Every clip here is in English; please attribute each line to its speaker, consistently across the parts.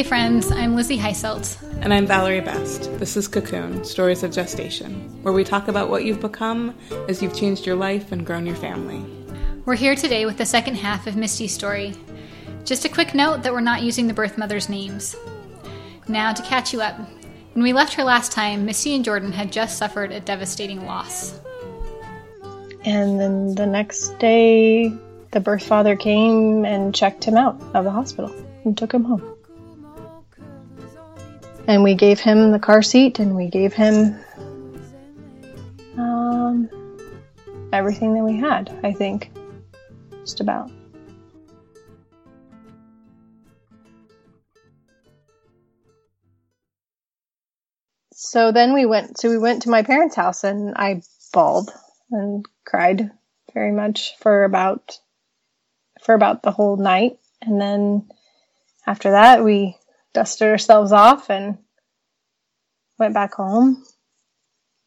Speaker 1: Hey friends, I'm Lizzie Heiselt.
Speaker 2: And I'm Valerie Best. This is Cocoon Stories of Gestation, where we talk about what you've become as you've changed your life and grown your family.
Speaker 1: We're here today with the second half of Misty's story. Just a quick note that we're not using the birth mother's names. Now, to catch you up. When we left her last time, Misty and Jordan had just suffered a devastating loss.
Speaker 3: And then the next day, the birth father came and checked him out of the hospital and took him home. And we gave him the car seat and we gave him um, everything that we had, I think. Just about. So then we went, so we went to my parents' house and I bawled and cried very much for about for about the whole night. And then after that, we dusted ourselves off and went back home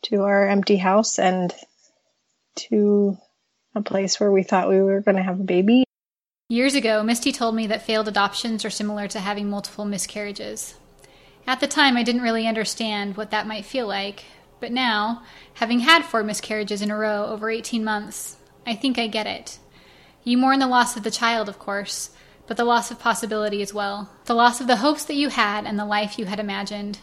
Speaker 3: to our empty house and to a place where we thought we were going to have a baby.
Speaker 1: Years ago, Misty told me that failed adoptions are similar to having multiple miscarriages. At the time, I didn't really understand what that might feel like, but now, having had four miscarriages in a row over 18 months, I think I get it. You mourn the loss of the child, of course, but the loss of possibility as well. The loss of the hopes that you had and the life you had imagined.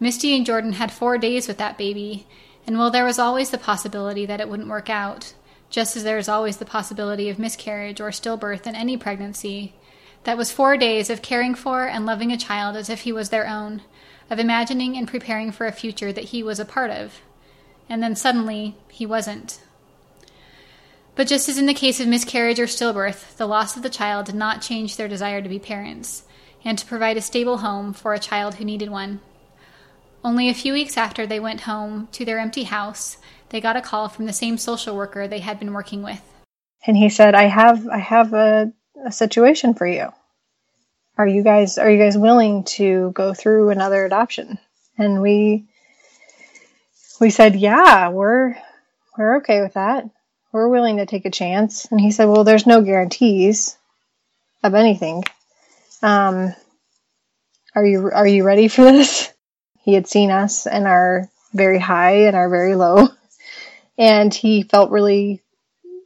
Speaker 1: Misty and Jordan had four days with that baby, and while there was always the possibility that it wouldn't work out, just as there is always the possibility of miscarriage or stillbirth in any pregnancy, that was four days of caring for and loving a child as if he was their own, of imagining and preparing for a future that he was a part of. And then suddenly, he wasn't. But just as in the case of miscarriage or stillbirth, the loss of the child did not change their desire to be parents and to provide a stable home for a child who needed one. Only a few weeks after they went home to their empty house, they got a call from the same social worker they had been working with.
Speaker 3: And he said, "I have I have a, a situation for you. Are you guys are you guys willing to go through another adoption?" And we we said, "Yeah, we're we're okay with that." We're willing to take a chance. And he said, well, there's no guarantees of anything. Um, are you, are you ready for this? He had seen us and our very high and our very low. And he felt really,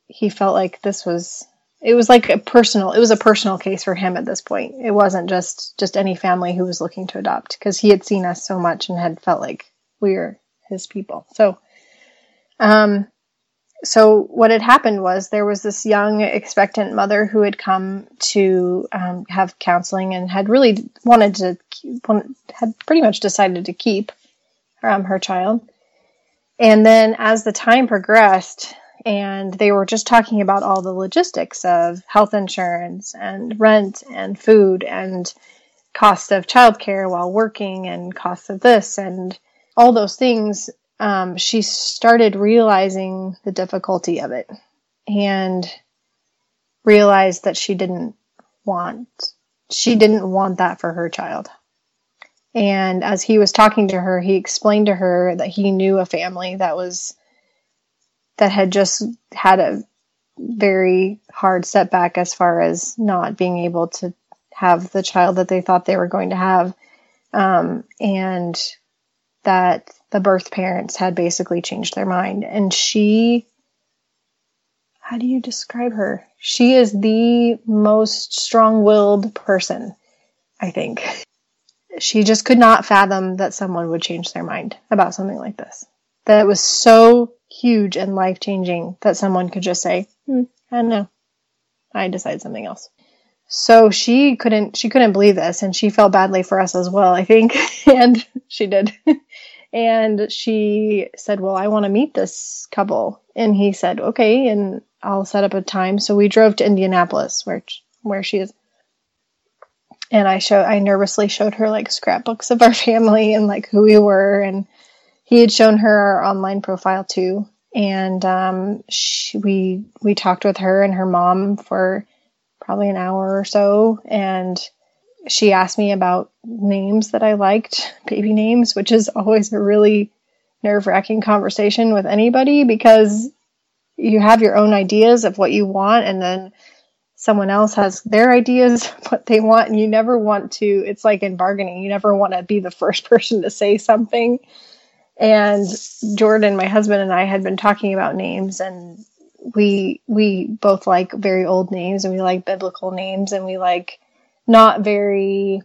Speaker 3: he felt like this was, it was like a personal, it was a personal case for him at this point. It wasn't just, just any family who was looking to adopt because he had seen us so much and had felt like we were his people. So, um, so what had happened was there was this young expectant mother who had come to um, have counseling and had really wanted to keep, had pretty much decided to keep um, her child. And then as the time progressed and they were just talking about all the logistics of health insurance and rent and food and cost of childcare while working and cost of this and all those things um, she started realizing the difficulty of it and realized that she didn't want she didn't want that for her child. And as he was talking to her, he explained to her that he knew a family that was that had just had a very hard setback as far as not being able to have the child that they thought they were going to have. Um, and that the birth parents had basically changed their mind. And she, how do you describe her? She is the most strong willed person, I think. She just could not fathom that someone would change their mind about something like this. That it was so huge and life changing that someone could just say, hmm, I don't know. I decide something else. So she couldn't, she couldn't believe this and she felt badly for us as well, I think. and she did. And she said, Well, I want to meet this couple. And he said, Okay, and I'll set up a time. So we drove to Indianapolis, where where she is. And I showed I nervously showed her like scrapbooks of our family and like who we were and he had shown her our online profile too. And um, she, we we talked with her and her mom for probably an hour or so, and she asked me about names that I liked, baby names, which is always a really nerve wracking conversation with anybody because you have your own ideas of what you want and then someone else has their ideas, what they want, and you never want to, it's like in bargaining, you never want to be the first person to say something. And Jordan, my husband, and I had been talking about names, and we we both like very old names, and we like biblical names, and we like not very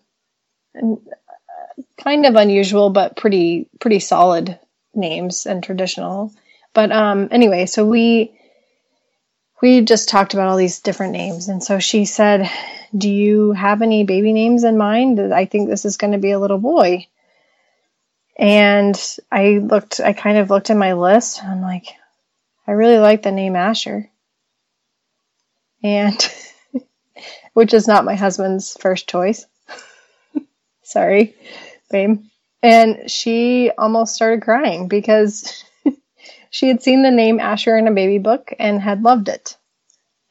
Speaker 3: kind of unusual, but pretty pretty solid names and traditional. But um, anyway, so we we just talked about all these different names. And so she said, Do you have any baby names in mind? I think this is going to be a little boy. And I looked, I kind of looked at my list. And I'm like, I really like the name Asher. And, which is not my husband's first choice. Sorry, babe. And she almost started crying because she had seen the name Asher in a baby book and had loved it.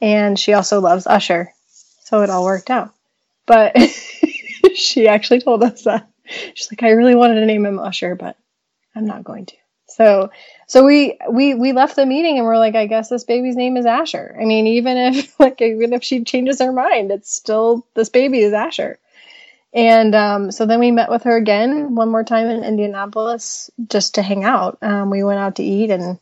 Speaker 3: And she also loves Usher. So it all worked out. But she actually told us that. She's like, I really wanted to name him Usher, but I'm not going to. So so we we we left the meeting and we're like, I guess this baby's name is Asher. I mean, even if like even if she changes her mind, it's still this baby is Asher. And um, so then we met with her again one more time in Indianapolis just to hang out. Um, we went out to eat and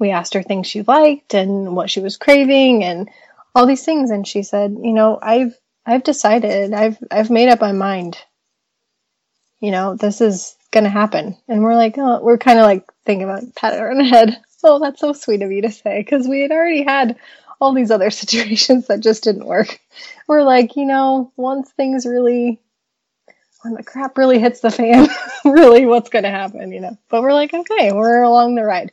Speaker 3: we asked her things she liked and what she was craving and all these things. And she said, you know, I've I've decided, I've I've made up my mind. You know, this is gonna happen. And we're like, oh, we're kind of like thinking about patting her on the head. Oh, that's so sweet of you to say, because we had already had all these other situations that just didn't work. We're like, you know, once things really, when the crap really hits the fan, really what's going to happen, you know? But we're like, okay, we're along the ride.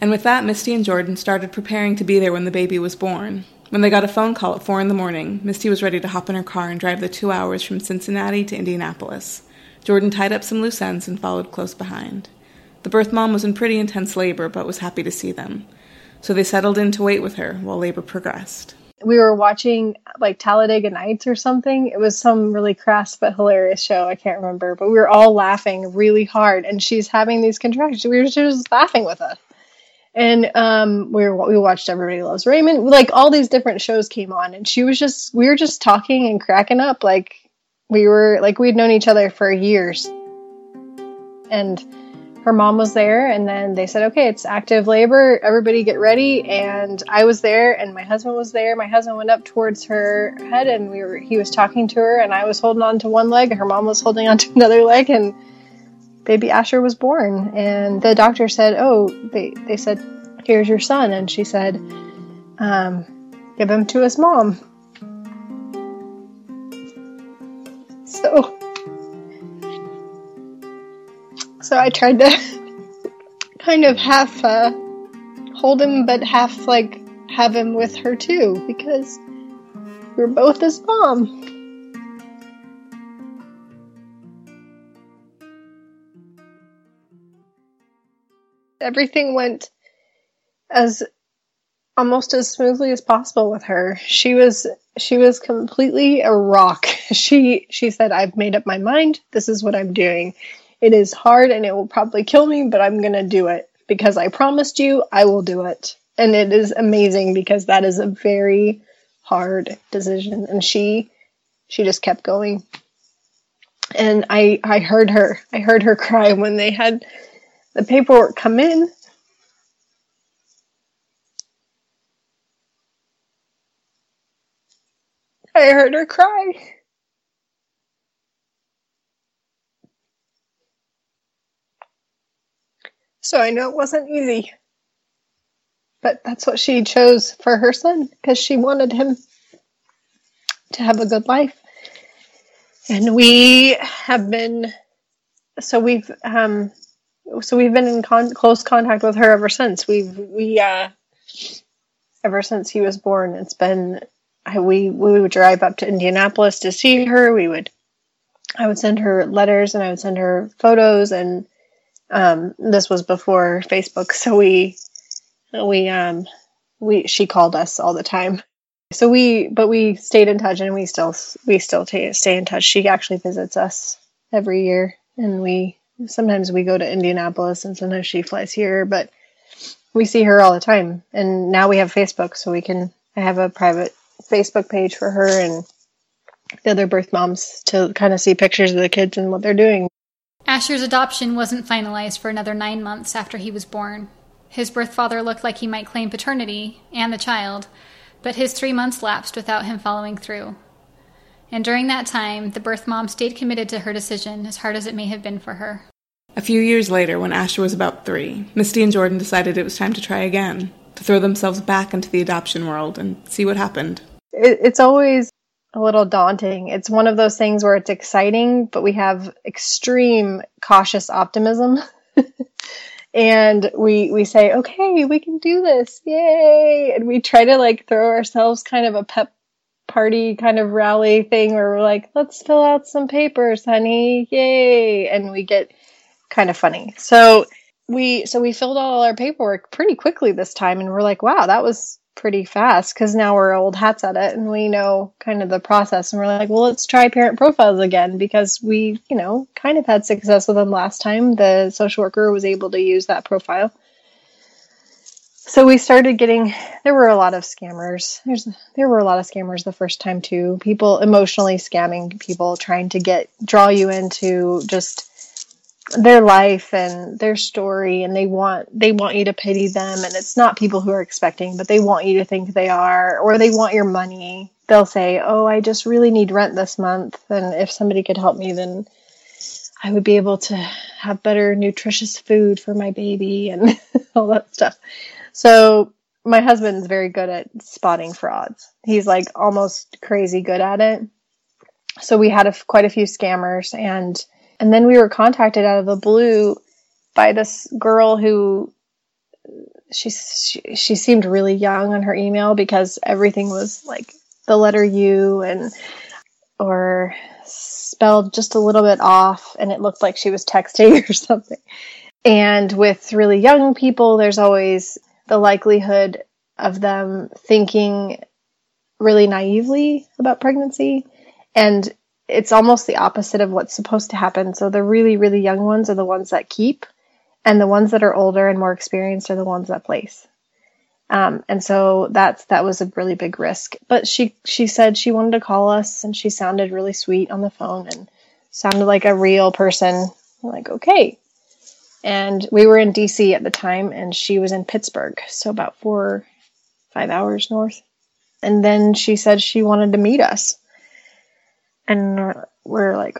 Speaker 2: And with that, Misty and Jordan started preparing to be there when the baby was born. When they got a phone call at 4 in the morning, Misty was ready to hop in her car and drive the two hours from Cincinnati to Indianapolis. Jordan tied up some loose ends and followed close behind. The birth mom was in pretty intense labor, but was happy to see them so they settled in to wait with her while labor progressed.
Speaker 3: We were watching like Talladega Nights or something. It was some really crass but hilarious show. I can't remember, but we were all laughing really hard, and she's having these contractions. We were just laughing with us. And um, we were, we watched Everybody Loves Raymond. Like all these different shows came on, and she was just we were just talking and cracking up like we were like we'd known each other for years. And her mom was there and then they said okay it's active labor. Everybody get ready. And i was there and my husband was there. My husband went up towards her head and we were he was talking to her and i was holding on to one leg and her mom was holding on to another leg and baby asher was born. And the doctor said oh they, they said here's your son. And she said um, give him to his mom so So I tried to kind of half uh, hold him, but half like have him with her too, because we're both his mom. Everything went as almost as smoothly as possible with her. She was she was completely a rock. She she said I've made up my mind. This is what I'm doing. It is hard and it will probably kill me, but I'm going to do it because I promised you I will do it. And it is amazing because that is a very hard decision and she she just kept going. And I I heard her. I heard her cry when they had the paperwork come in. I heard her cry. So I know it wasn't easy. But that's what she chose for her son because she wanted him to have a good life. And we have been, so we've, um, so we've been in con- close contact with her ever since. We've, we, uh, ever since he was born, it's been, we, we would drive up to Indianapolis to see her. We would, I would send her letters and I would send her photos and um, this was before Facebook, so we we um we she called us all the time. So we but we stayed in touch and we still we still t- stay in touch. She actually visits us every year and we sometimes we go to Indianapolis and sometimes she flies here, but we see her all the time. And now we have Facebook so we can I have a private Facebook page for her and the other birth moms to kind of see pictures of the kids and what they're doing.
Speaker 1: Asher's adoption wasn't finalized for another nine months after he was born. His birth father looked like he might claim paternity and the child, but his three months lapsed without him following through. And during that time, the birth mom stayed committed to her decision, as hard as it may have been for her.
Speaker 2: A few years later, when Asher was about three, Misty and Jordan decided it was time to try again, to throw themselves back into the adoption world and see what happened.
Speaker 3: It's always a little daunting. It's one of those things where it's exciting, but we have extreme cautious optimism. and we we say, "Okay, we can do this. Yay!" And we try to like throw ourselves kind of a pep party kind of rally thing where we're like, "Let's fill out some papers, honey. Yay!" And we get kind of funny. So we so we filled all our paperwork pretty quickly this time and we're like, "Wow, that was pretty fast because now we're old hats at it and we know kind of the process. And we're like well let's try parent profiles again because we you know kind of had success with them last time the social worker was able to use that profile. So we started getting there were a lot of scammers. There's there were a lot of scammers the first time too. People emotionally scamming people trying to get draw you into just their life and their story and they want they want you to pity them and it's not people who are expecting but they want you to think they are or they want your money. They'll say oh i just really need rent this month and if somebody could help me then i would be able to have better nutritious food for my baby and all that stuff. So my husband's very good at spotting frauds. He's like almost crazy good at it. So we had a, quite a few scammers and and then we were contacted out of the blue by this girl who she, she, she seemed really young on her email because everything was like the letter U and or spelled just a little bit off and it looked like she was texting or something. And with really young people, there's always the likelihood of them thinking really naively about pregnancy. And it's almost the opposite of what's supposed to happen. So the really, really young ones are the ones that keep, and the ones that are older and more experienced are the ones that place. Um, and so that's that was a really big risk. But she she said she wanted to call us, and she sounded really sweet on the phone and sounded like a real person. I'm like okay. And we were in DC at the time, and she was in Pittsburgh, so about four, five hours north. And then she said she wanted to meet us and we're like,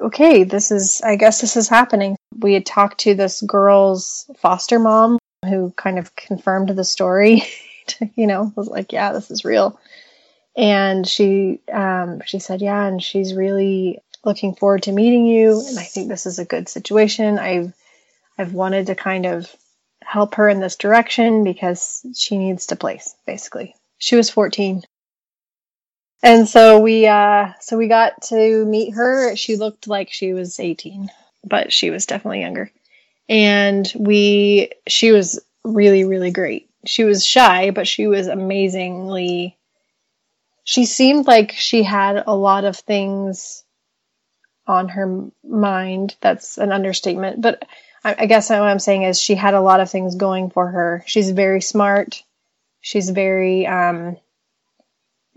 Speaker 3: okay, this is, I guess this is happening. We had talked to this girl's foster mom who kind of confirmed the story, you know, was like, yeah, this is real. And she, um, she said, yeah, and she's really looking forward to meeting you. And I think this is a good situation. I've, I've wanted to kind of help her in this direction because she needs to place, basically. She was 14 and so we uh so we got to meet her. She looked like she was 18 but she was definitely younger. And we she was really really great. She was shy but she was amazingly she seemed like she had a lot of things on her mind. That's an understatement but I, I guess what i'm saying is she had a lot of things going for her. She's very smart. She's very um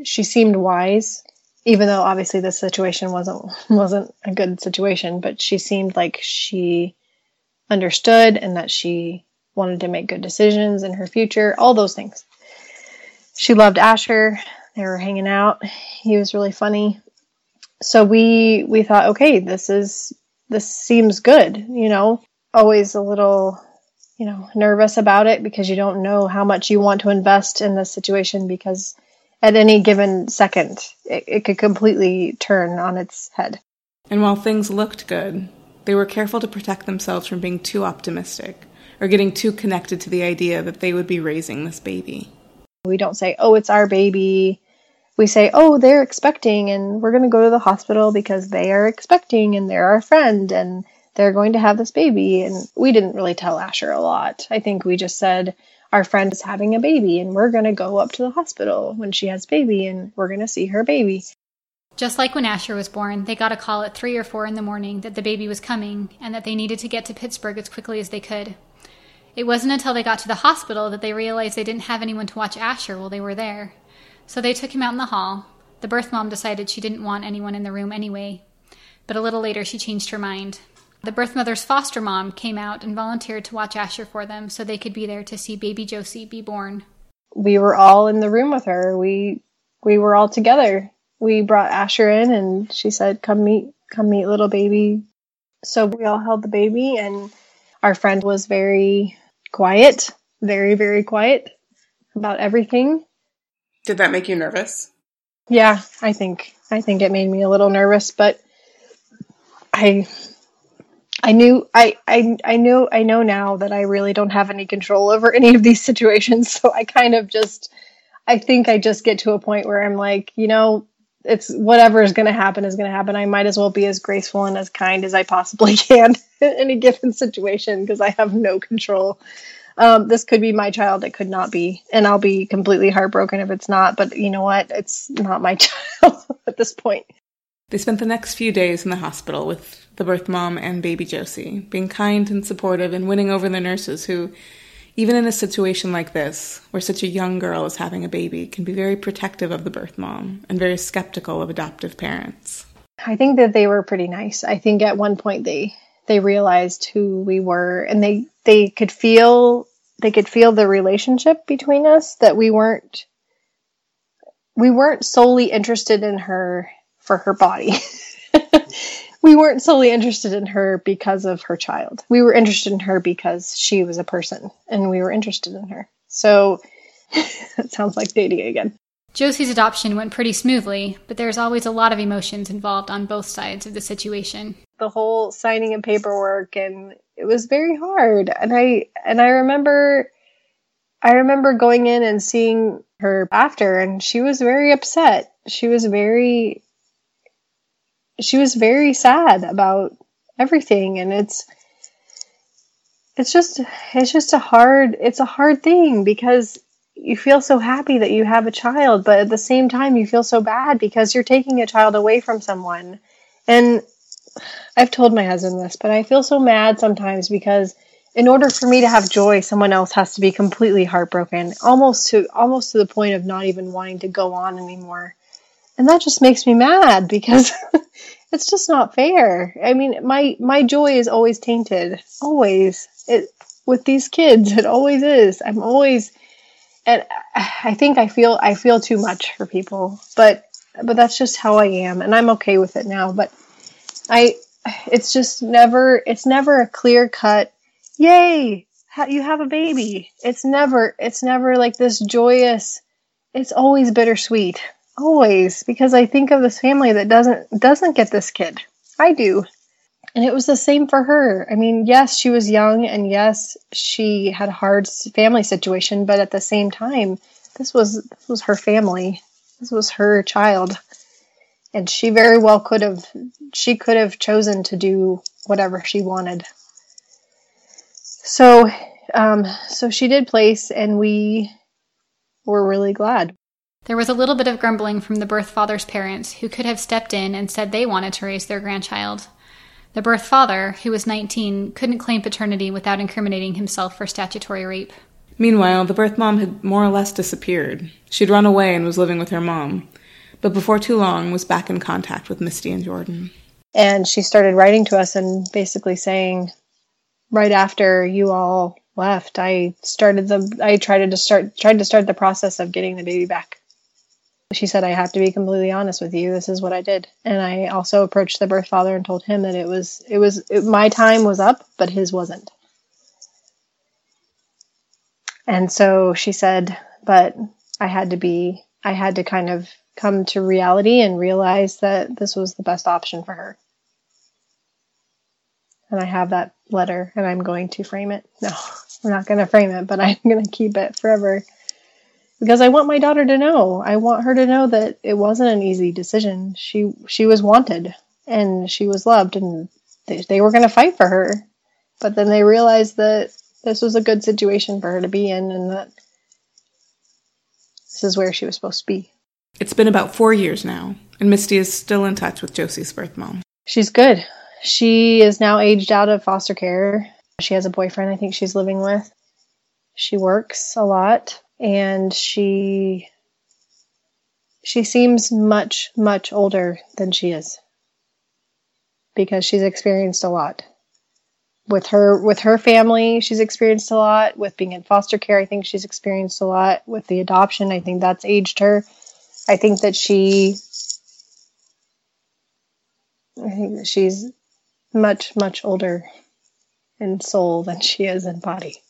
Speaker 3: she seemed wise, even though obviously the situation wasn't wasn't a good situation. But she seemed like she understood and that she wanted to make good decisions in her future. All those things. She loved Asher. They were hanging out. He was really funny. So we we thought, okay, this is this seems good. You know, always a little you know nervous about it because you don't know how much you want to invest in this situation because at any given second, it, it could completely turn on its head.
Speaker 2: And while things looked good, they were careful to protect themselves from being too optimistic or getting too connected to the idea that they would be raising this baby.
Speaker 3: We don't say, oh, it's our baby. We say, oh, they're expecting and we're going to go to the hospital because they are expecting and they're our friend and they're going to have this baby. And we didn't really tell Asher a lot. I think we just said, our friend is having a baby and we're going to go up to the hospital when she has baby and we're going to see her baby.
Speaker 1: Just like when Asher was born, they got a call at 3 or 4 in the morning that the baby was coming and that they needed to get to Pittsburgh as quickly as they could. It wasn't until they got to the hospital that they realized they didn't have anyone to watch Asher while they were there. So they took him out in the hall. The birth mom decided she didn't want anyone in the room anyway, but a little later she changed her mind. The birth mother's foster mom came out and volunteered to watch Asher for them so they could be there to see baby Josie be born.
Speaker 3: We were all in the room with her. We we were all together. We brought Asher in and she said, "Come meet come meet little baby." So we all held the baby and our friend was very quiet, very very quiet about everything.
Speaker 2: Did that make you nervous?
Speaker 3: Yeah, I think I think it made me a little nervous, but I I knew I, I I knew I know now that I really don't have any control over any of these situations. So I kind of just I think I just get to a point where I'm like, you know, it's whatever is going to happen is going to happen. I might as well be as graceful and as kind as I possibly can in any given situation because I have no control. Um, this could be my child. It could not be, and I'll be completely heartbroken if it's not. But you know what? It's not my child at this point.
Speaker 2: They spent the next few days in the hospital with the birth mom and baby Josie, being kind and supportive and winning over the nurses who, even in a situation like this, where such a young girl is having a baby, can be very protective of the birth mom and very skeptical of adoptive parents.
Speaker 3: I think that they were pretty nice. I think at one point they they realized who we were and they they could feel they could feel the relationship between us that we weren't we weren't solely interested in her for her body. we weren't solely interested in her because of her child. We were interested in her because she was a person and we were interested in her. So that sounds like dating again.
Speaker 1: Josie's adoption went pretty smoothly, but there's always a lot of emotions involved on both sides of the situation.
Speaker 3: The whole signing of paperwork and it was very hard. And I and I remember I remember going in and seeing her after and she was very upset. She was very she was very sad about everything and it's it's just it's just a hard it's a hard thing because you feel so happy that you have a child but at the same time you feel so bad because you're taking a child away from someone. And I've told my husband this but I feel so mad sometimes because in order for me to have joy someone else has to be completely heartbroken almost to almost to the point of not even wanting to go on anymore and that just makes me mad because it's just not fair. I mean, my my joy is always tainted, always. It with these kids, it always is. I'm always, and I think I feel I feel too much for people, but but that's just how I am, and I'm okay with it now. But I, it's just never, it's never a clear cut. Yay, you have a baby. It's never, it's never like this joyous. It's always bittersweet always because I think of this family that doesn't doesn't get this kid. I do. And it was the same for her. I mean, yes, she was young and yes, she had a hard family situation, but at the same time, this was this was her family. This was her child. And she very well could have she could have chosen to do whatever she wanted. So um so she did place and we were really glad.
Speaker 1: There was a little bit of grumbling from the birth father's parents, who could have stepped in and said they wanted to raise their grandchild. The birth father, who was 19, couldn't claim paternity without incriminating himself for statutory rape.
Speaker 2: Meanwhile, the birth mom had more or less disappeared. She'd run away and was living with her mom, but before too long was back in contact with Misty and Jordan.
Speaker 3: And she started writing to us and basically saying, right after you all left, I started the I tried to start tried to start the process of getting the baby back. She said, I have to be completely honest with you. This is what I did. And I also approached the birth father and told him that it was, it was, it, my time was up, but his wasn't. And so she said, but I had to be, I had to kind of come to reality and realize that this was the best option for her. And I have that letter and I'm going to frame it. No, I'm not going to frame it, but I'm going to keep it forever because I want my daughter to know. I want her to know that it wasn't an easy decision. She she was wanted and she was loved and they, they were going to fight for her. But then they realized that this was a good situation for her to be in and that this is where she was supposed to be.
Speaker 2: It's been about 4 years now and Misty is still in touch with Josie's birth mom.
Speaker 3: She's good. She is now aged out of foster care. She has a boyfriend I think she's living with. She works a lot and she she seems much, much older than she is because she's experienced a lot. With her with her family, she's experienced a lot. With being in foster care, I think she's experienced a lot. With the adoption, I think that's aged her. I think that she I think that she's much, much older in soul than she is in body.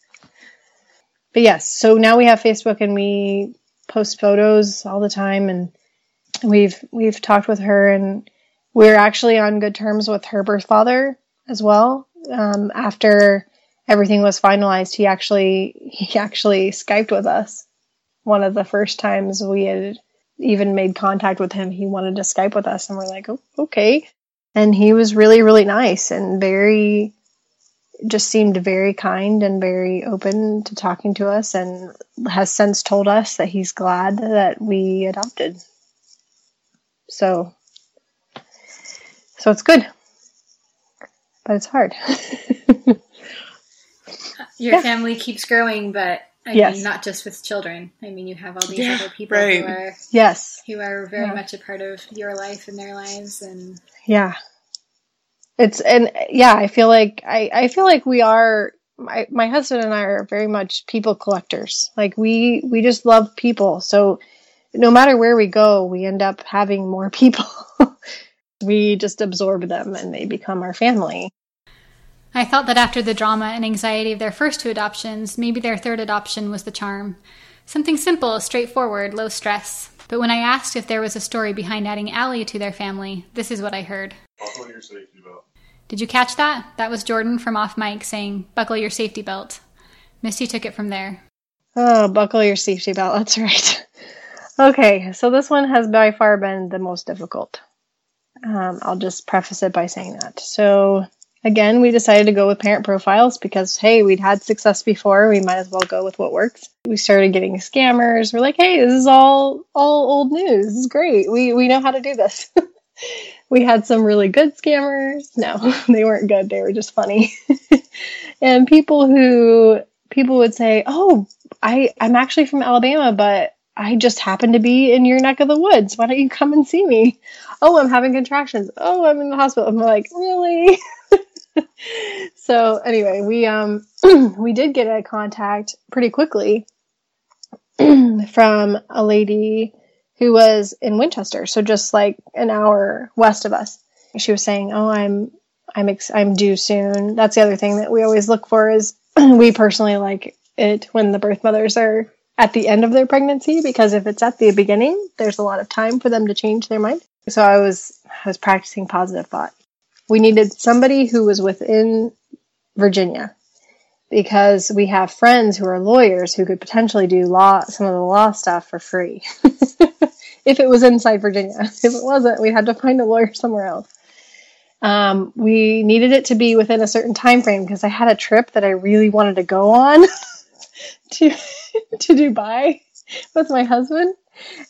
Speaker 3: But yes, so now we have Facebook and we post photos all the time and we've we've talked with her and we're actually on good terms with her birth father as well. Um, after everything was finalized, he actually he actually skyped with us. One of the first times we had even made contact with him, he wanted to Skype with us, and we're like, oh, okay. And he was really really nice and very just seemed very kind and very open to talking to us and has since told us that he's glad that we adopted. So so it's good. But it's hard.
Speaker 1: Your yeah. family keeps growing, but I yes. mean not just with children. I mean you have all these yeah, other people right. who are
Speaker 3: Yes.
Speaker 1: who are very yeah. much a part of your life and their lives and
Speaker 3: Yeah it's and yeah i feel like i i feel like we are my my husband and i are very much people collectors like we we just love people so no matter where we go we end up having more people we just absorb them and they become our family
Speaker 1: I thought that after the drama and anxiety of their first two adoptions, maybe their third adoption was the charm. Something simple, straightforward, low stress. But when I asked if there was a story behind adding Allie to their family, this is what I heard. your safety belt. Did you catch that? That was Jordan from off mic saying, Buckle your safety belt. Misty took it from there.
Speaker 3: Oh, buckle your safety belt. That's right. okay, so this one has by far been the most difficult. Um, I'll just preface it by saying that. So, again, we decided to go with parent profiles because, hey, we'd had success before. We might as well go with what works. We started getting scammers. We're like, hey, this is all all old news. This is great. We we know how to do this. we had some really good scammers. No, they weren't good. They were just funny. and people who people would say, "Oh, I I'm actually from Alabama, but I just happen to be in your neck of the woods. Why don't you come and see me?" "Oh, I'm having contractions." "Oh, I'm in the hospital." I'm like, "Really?" so, anyway, we um we did get a contact pretty quickly from a lady who was in Winchester, so just like an hour west of us. She was saying, "Oh, I'm I'm ex- I'm due soon." That's the other thing that we always look for is we personally like it when the birth mothers are at the end of their pregnancy because if it's at the beginning, there's a lot of time for them to change their mind. So I was I was practicing positive thought. We needed somebody who was within Virginia because we have friends who are lawyers who could potentially do law some of the law stuff for free. if it was inside Virginia. If it wasn't, we had to find a lawyer somewhere else. Um, we needed it to be within a certain time frame because I had a trip that I really wanted to go on to to Dubai with my husband,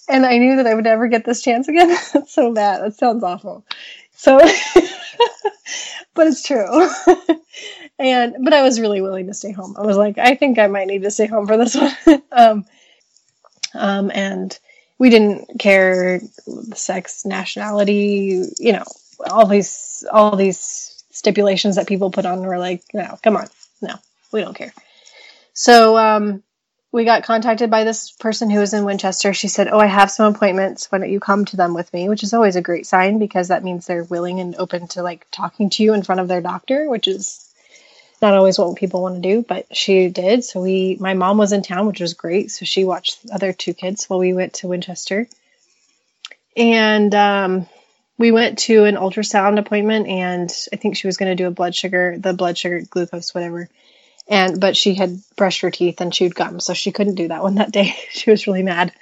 Speaker 3: and I knew that I would never get this chance again. That's so bad. That sounds awful. So, but it's true. and but I was really willing to stay home. I was like, I think I might need to stay home for this one. um, um, and we didn't care sex, nationality, you know, all these all these stipulations that people put on. We're like, no, come on, no, we don't care. So um, we got contacted by this person who was in Winchester. She said, "Oh, I have some appointments. Why don't you come to them with me?" Which is always a great sign because that means they're willing and open to like talking to you in front of their doctor, which is not always what people want to do, but she did. So we, my mom was in town, which was great. So she watched the other two kids while we went to Winchester. And um, we went to an ultrasound appointment, and I think she was going to do a blood sugar, the blood sugar, glucose, whatever. And but she had brushed her teeth and chewed gum, so she couldn't do that one that day. she was really mad.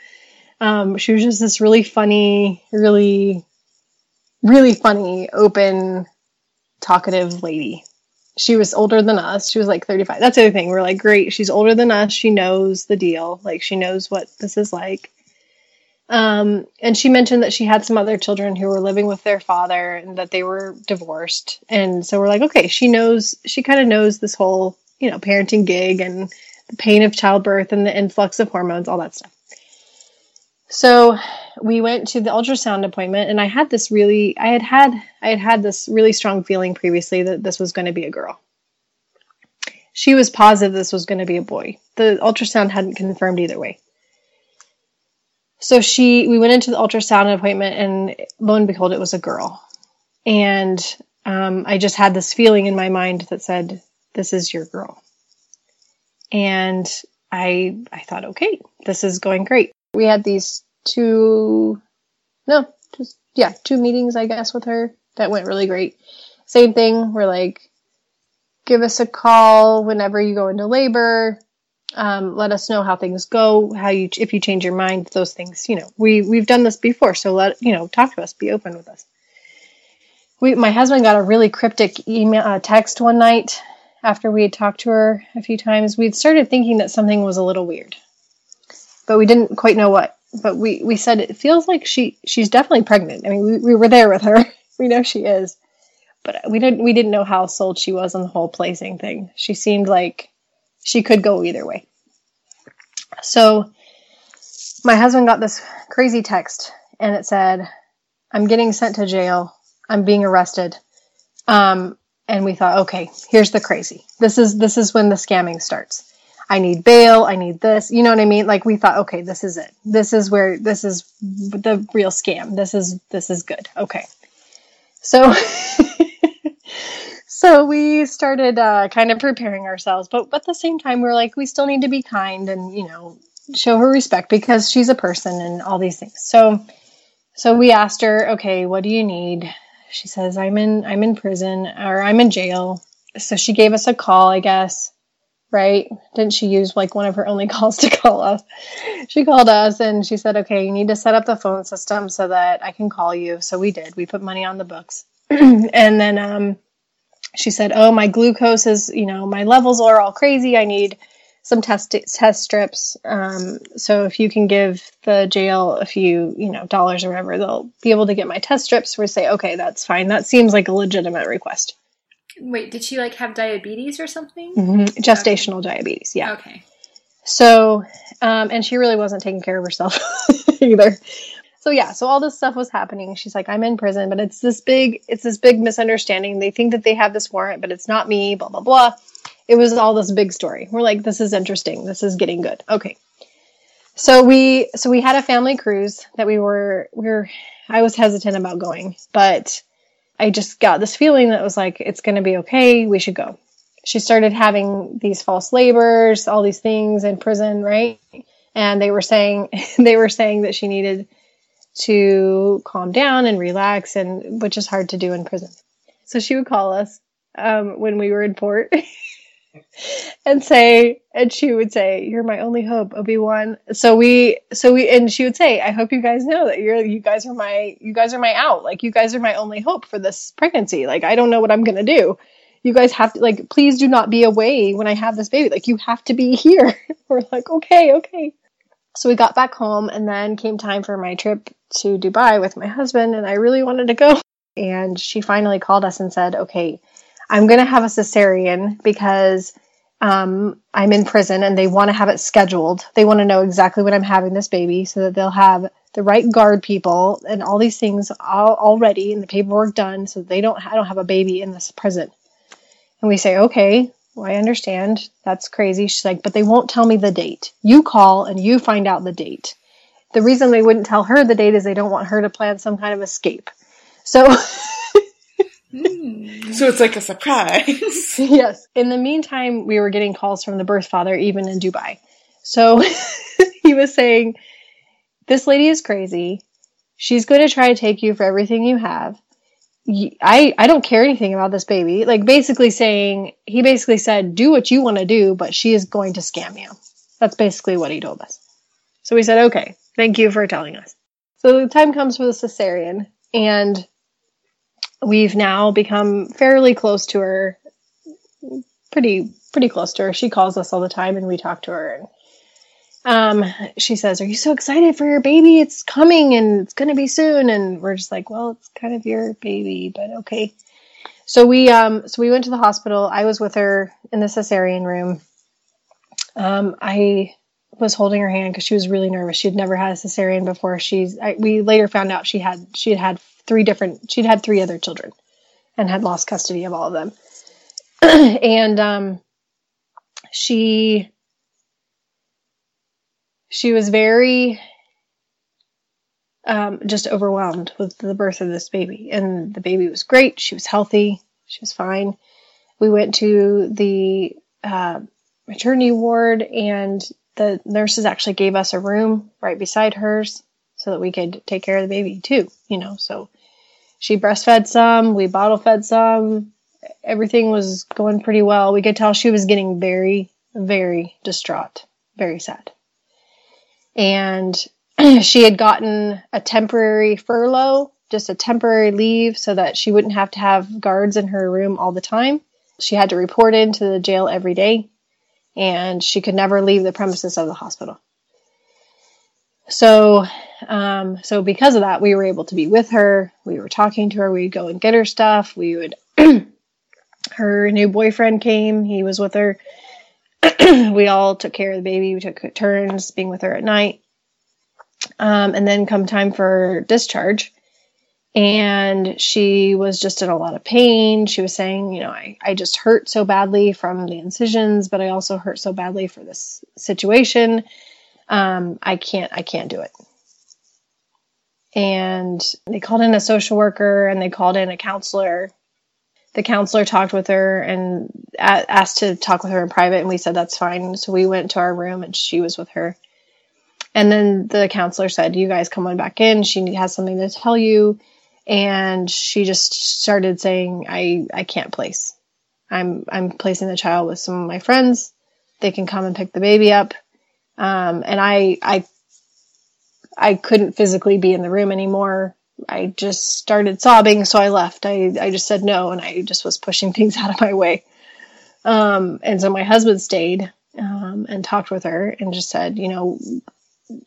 Speaker 3: Um, she was just this really funny, really, really funny, open, talkative lady she was older than us. She was like 35. That's the other thing. We're like, great. She's older than us. She knows the deal. Like, she knows what this is like. Um, and she mentioned that she had some other children who were living with their father and that they were divorced. And so we're like, okay, she knows, she kind of knows this whole, you know, parenting gig and the pain of childbirth and the influx of hormones, all that stuff. So we went to the ultrasound appointment and I had this really I had had I had had this really strong feeling previously that this was going to be a girl. She was positive this was going to be a boy. The ultrasound hadn't confirmed either way. So she we went into the ultrasound appointment and lo and behold it was a girl. And um, I just had this feeling in my mind that said, "This is your girl." And I I thought, okay, this is going great. We had these two, no, just yeah, two meetings I guess with her that went really great. Same thing. We're like, give us a call whenever you go into labor. Um, let us know how things go, how you if you change your mind, those things. You know, we we've done this before, so let you know, talk to us, be open with us we my husband got a really cryptic email uh, text one night after we had talked to her a few times we'd started thinking that something was a little weird. But we didn't quite know what. But we we said it feels like she she's definitely pregnant. I mean we, we were there with her. We know she is. But we didn't we didn't know how sold she was on the whole placing thing. She seemed like she could go either way. So my husband got this crazy text and it said i'm getting sent to jail. I'm being arrested. Um, and we thought, okay, here's the crazy. This is this is when the scamming starts. I need bail. I need this. You know what I mean? Like we thought, okay, this is it. This is where this is the real scam. This is this is good. Okay. So so we started uh, kind of preparing ourselves, but, at the same time, we we're like, we still need to be kind and you know show her respect because she's a person and all these things. So so we asked her, okay, what do you need? She says i'm in i'm in prison or i'm in jail. So she gave us a call i guess right? Didn't she use like one of her only calls to call us? She called us and she said okay you need to set up the phone system so that i can call you. So we did. We put money on the books. And then um, she said oh my glucose is you know my levels are all crazy. I need some test test strips. Um, so if you can give the jail a few, you know, dollars or whatever, they'll be able to get my test strips. We say, okay, that's fine. That seems like a legitimate request.
Speaker 1: Wait, did she like have diabetes or something?
Speaker 3: Mm-hmm. Gestational okay. diabetes, yeah.
Speaker 1: Okay.
Speaker 3: So, um, and she really wasn't taking care of herself either. So yeah, so all this stuff was happening. She's like, I'm in prison, but it's this big, it's this big misunderstanding. They think that they have this warrant, but it's not me. Blah blah blah it was all this big story. We're like, this is interesting. This is getting good. Okay. So we so we had a family cruise that we were we were I was hesitant about going, but I just got this feeling that was like it's going to be okay. We should go. She started having these false labors, all these things in prison, right? And they were saying they were saying that she needed to calm down and relax, and which is hard to do in prison. So she would call us um, when we were in port. and say and she would say you're my only hope obi-wan. So we so we and she would say i hope you guys know that you're you guys are my you guys are my out. Like you guys are my only hope for this pregnancy. Like i don't know what i'm gonna do. You guys have to like please do not be away when i have this baby. Like you have to be here. We're like okay okay. So we got back home and then came time for my trip to dubai with my husband and i really wanted to go. And she finally called us and said okay I'm going to have a cesarean because um, I'm in prison and they want to have it scheduled. They want to know exactly when I'm having this baby so that they'll have the right guard people and all these things all already and the paperwork done so they don't I don't have a baby in this prison. And we say, okay, well, I understand. That's crazy. She's like, but they won't tell me the date. You call and you find out the date. The reason they wouldn't tell her the date is they don't want her to plan some kind of escape. So Hmm.
Speaker 2: So it's like a surprise.
Speaker 3: yes. In the meantime, we were getting calls from the birth father, even in Dubai. So he was saying, This lady is crazy. She's going to try to take you for everything you have. I, I don't care anything about this baby. Like basically saying, he basically said, do what you want to do, but she is going to scam you. That's basically what he told us. So we said, okay, thank you for telling us. So the time comes for the cesarean and we've now become fairly close to her pretty pretty close to her. She calls us all the time and we talk to her and um, she says are you so excited for your baby? It's coming and it's going to be soon. And we're just like well it's kind of your baby but okay. So we um so we went to the hospital. I was with her in the cesarean room. Um i was holding her hand because she was really nervous. She'd never had a cesarean before. She's I, we later found out she had she had had three different she'd had three other children and had lost custody of all of them. and um, she she was very um, just overwhelmed with the birth of this baby. And the baby was great. She was healthy. She was fine. We went to the uh, maternity ward, and the nurses actually gave us a room right beside hers so that we could take care of the baby too, you know. So she breastfed some, we bottle fed some. Everything was going pretty well. We could tell she was getting very, very distraught, very sad. And she had gotten a temporary furlough, just a temporary leave so that she wouldn't have to have guards in her room all the time. She had to report into the jail every day and she could never leave the premises of the hospital. So, um, so because of that, we were able to be with her. We were talking to her. We'd go and get her stuff. We would, her new boyfriend came. He was with her. we all took care of the baby. We took turns being with her at night. Um, and then come time for discharge, and she was just in a lot of pain. She was saying, you know, I, I just hurt so badly from the incisions, but I also hurt so badly for this situation. Um, I can't, I can't do it. And they called in a social worker and they called in a counselor. The counselor talked with her and asked to talk with her in private, and we said that's fine. So we went to our room and she was with her. And then the counselor said, You guys come on back in. She has something to tell you. And she just started saying, I, I can't place. I'm I'm placing the child with some of my friends. They can come and pick the baby up. Um, and I I I couldn't physically be in the room anymore. I just started sobbing, so I left. I, I just said no, and I just was pushing things out of my way. Um, and so my husband stayed um, and talked with her and just said, you know,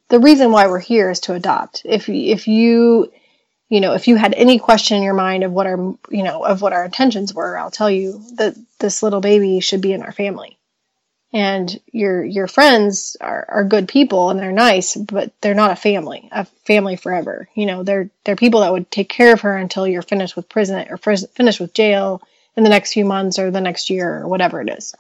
Speaker 3: the reason why we're here is to adopt. If if you you know if you had any question in your mind of what our you know of what our intentions were, I'll tell you that this little baby should be in our family. And your your friends are, are good people and they're nice, but they're not a family, a family forever. You know, they're they're people that would take care of her until you're finished with prison or finished with jail in the next few months or the next year or whatever it is.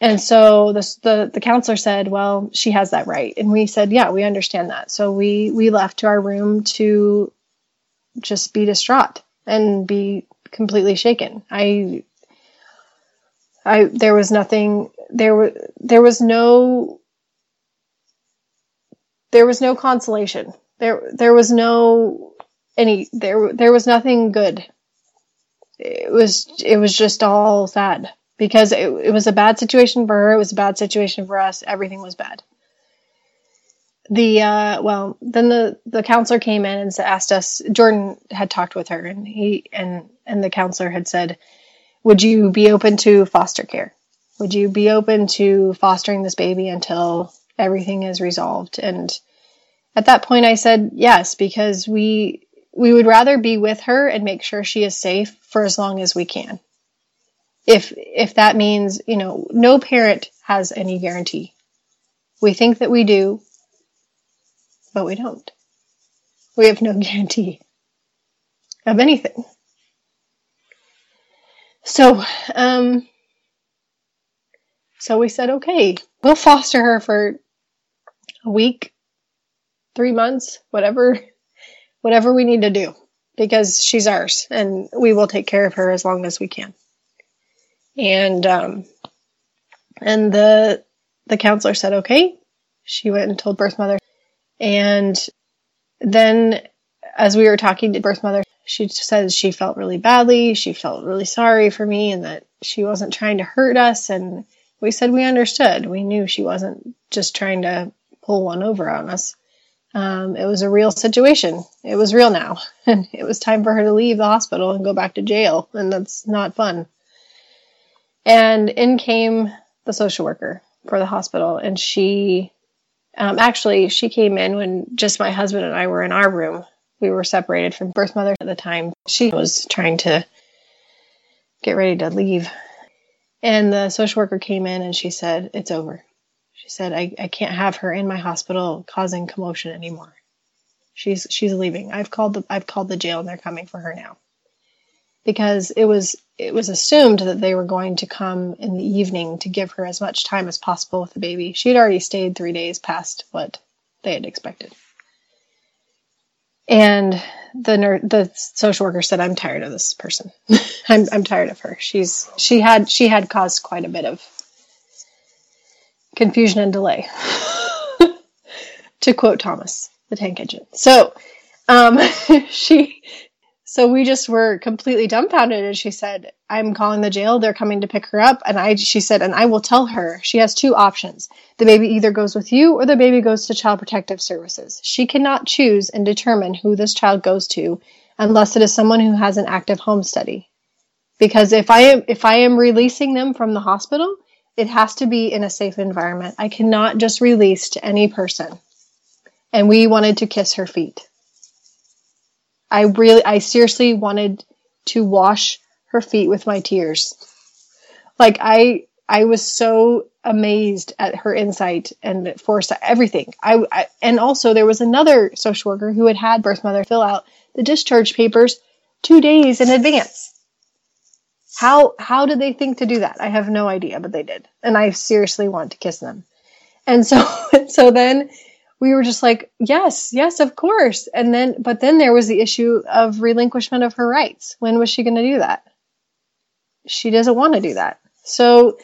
Speaker 3: And so the, the, the counselor said, well, she has that right. And we said, yeah, we understand that. So we, we left to our room to just be distraught and be completely shaken. I, I, there was nothing, there was, there was no, there was no consolation. There, there was no any, there, there was nothing good. It was, it was just all sad because it, it was a bad situation for her. It was a bad situation for us. Everything was bad. The uh, well, then the the counselor came in and asked us. Jordan had talked with her, and he and and the counselor had said, "Would you be open to foster care? Would you be open to fostering this baby until everything is resolved?" And at that point, I said yes because we we would rather be with her and make sure she is safe for as long as we can if if that means you know no parent has any guarantee we think that we do but we don't. We have no guarantee of anything. So um so we said okay we'll foster her for a week three months whatever whatever we need to do because she's ours and we will take care of her as long as we can. And um, and the the counselor said okay. She went and told birth mother, and then as we were talking to birth mother, she says she felt really badly. She felt really sorry for me, and that she wasn't trying to hurt us. And we said we understood. We knew she wasn't just trying to pull one over on us. Um, it was a real situation. It was real now, and it was time for her to leave the hospital and go back to jail, and that's not fun. And in came the social worker for the hospital, and she um, actually she came in when just my husband and I were in our room. We were separated from birth mother at the time. She was trying to get ready to leave, and the social worker came in and she said, "It's over." She said, I, I can't have her in my hospital causing commotion anymore. She's she's leaving. I've called the I've called the jail and they're coming for her now. Because it was it was assumed that they were going to come in the evening to give her as much time as possible with the baby. She had already stayed three days past what they had expected. And the ner- the social worker said, "I'm tired of this person. I'm I'm tired of her. She's she had she had caused quite a bit of confusion and delay." to quote Thomas the Tank Engine. So, um, she so we just were completely dumbfounded and she said, I'm calling the jail. They're coming to pick her up. And I, she said, and I will tell her she has two options. The baby either goes with you or the baby goes to Child Protective Services. She cannot choose and determine who this child goes to unless it is someone who has an active home study. Because if I am, if I am releasing them from the hospital, it has to be in a safe environment. I cannot just release to any person. And we wanted to kiss her feet. I really, I seriously wanted to wash her feet with my tears. Like I, I was so amazed at her insight and foresight, everything. I, I, and also there was another social worker who had had birth mother fill out the discharge papers two days in advance. How, how did they think to do that? I have no idea, but they did. And I seriously want to kiss them. And so, so then we were just like, yes, yes, of course. And then, but then there was the issue of relinquishment of her rights. When was she going to do that? She doesn't want to do that. So,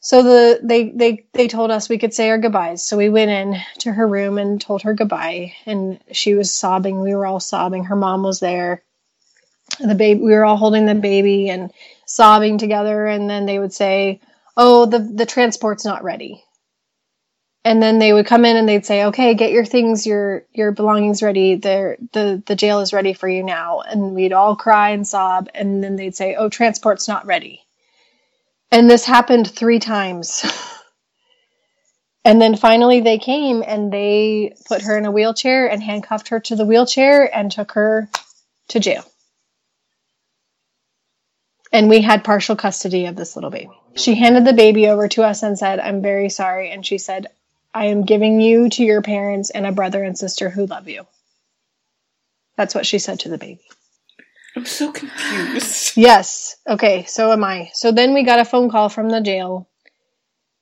Speaker 3: so the, they, they, they told us we could say our goodbyes. So we went in to her room and told her goodbye and she was sobbing. We were all sobbing. Her mom was there. The baby, we were all holding the baby and sobbing together. And then they would say, Oh, the, the transport's not ready and then they would come in and they'd say, "Okay, get your things, your your belongings ready. The the the jail is ready for you now." And we'd all cry and sob, and then they'd say, "Oh, transport's not ready." And this happened three times. and then finally they came and they put her in a wheelchair and handcuffed her to the wheelchair and took her to jail. And we had partial custody of this little baby. She handed the baby over to us and said, I'm very sorry. And she said, I am giving you to your parents and a brother and sister who love you. That's what she said to the baby.
Speaker 2: I'm so confused.
Speaker 3: Yes. Okay, so am I. So then we got a phone call from the jail.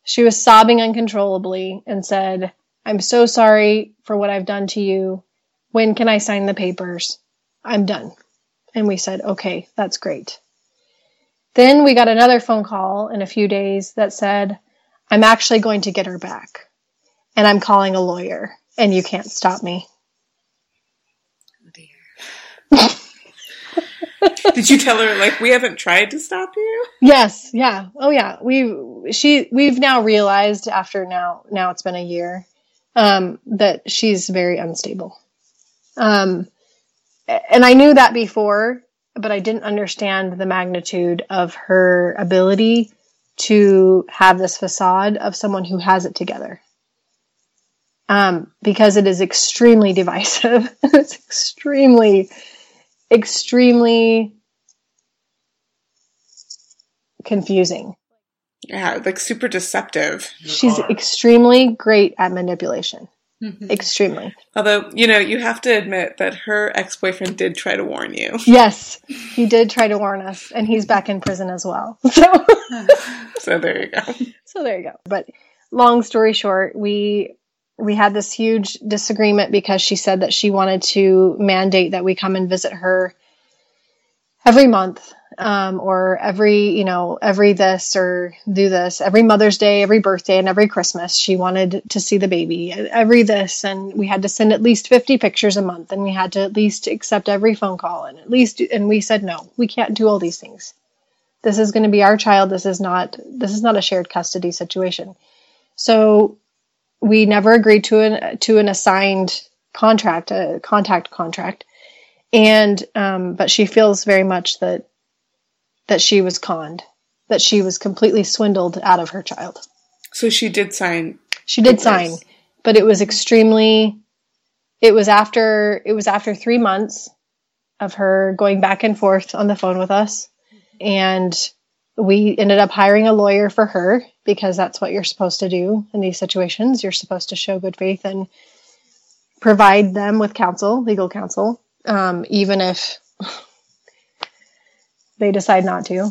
Speaker 3: She was sobbing uncontrollably and said, I'm so sorry for what I've done to you. When can I sign the papers? I'm done. And we said, okay, that's great. Then we got another phone call in a few days that said, I'm actually going to get her back and I'm calling a lawyer and you can't stop me.
Speaker 2: Oh Did you tell her like we haven't tried to stop you?
Speaker 3: Yes, yeah. Oh yeah. We she we've now realized after now now it's been a year um that she's very unstable. Um and I knew that before, but I didn't understand the magnitude of her ability to have this facade of someone who has it together um, because it is extremely divisive. it's extremely, extremely confusing.
Speaker 2: Yeah, like super deceptive.
Speaker 3: She's extremely great at manipulation. Mm-hmm. Extremely.
Speaker 2: Although, you know, you have to admit that her ex boyfriend did try to warn you.
Speaker 3: Yes, he did try to warn us, and he's back in prison as well. So,
Speaker 2: so there you go.
Speaker 3: So there you go. But long story short, we we had this huge disagreement because she said that she wanted to mandate that we come and visit her every month um, or every you know every this or do this every mother's day every birthday and every christmas. She wanted to see the baby every this and we had to send at least 50 pictures a month and we had to at least accept every phone call and at least and we said no we can't do all these things. This is going to be our child. This is not this is not a shared custody situation. So we never agreed to an to an assigned contract, a contact contract, and um, but she feels very much that that she was conned, that she was completely swindled out of her child.
Speaker 2: So she did sign.
Speaker 3: She did papers. sign, but it was extremely. It was after it was after three months of her going back and forth on the phone with us, and we ended up hiring a lawyer for her because that's what you're supposed to do in these situations. You're supposed to show good faith and provide them with counsel, legal counsel, um, even if they decide not to.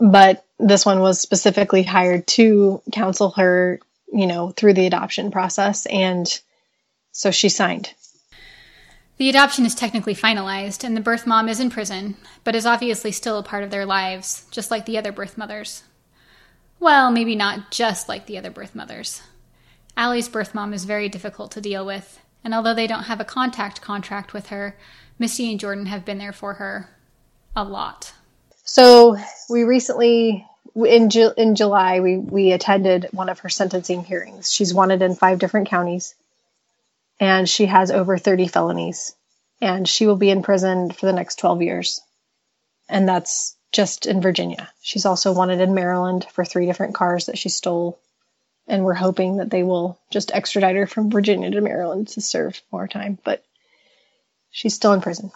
Speaker 3: But this one was specifically hired to counsel her, you know, through the adoption process. And so she signed.
Speaker 1: The adoption is technically finalized, and the birth mom is in prison, but is obviously still a part of their lives, just like the other birth mothers. Well, maybe not just like the other birth mothers. Allie's birth mom is very difficult to deal with, and although they don't have a contact contract with her, Misty and Jordan have been there for her a lot.
Speaker 3: So we recently, in Ju- in July, we we attended one of her sentencing hearings. She's wanted in five different counties, and she has over thirty felonies, and she will be in prison for the next twelve years, and that's just in Virginia. She's also wanted in Maryland for three different cars that she stole, and we're hoping that they will just extradite her from Virginia to Maryland to serve more time, but she's still in prison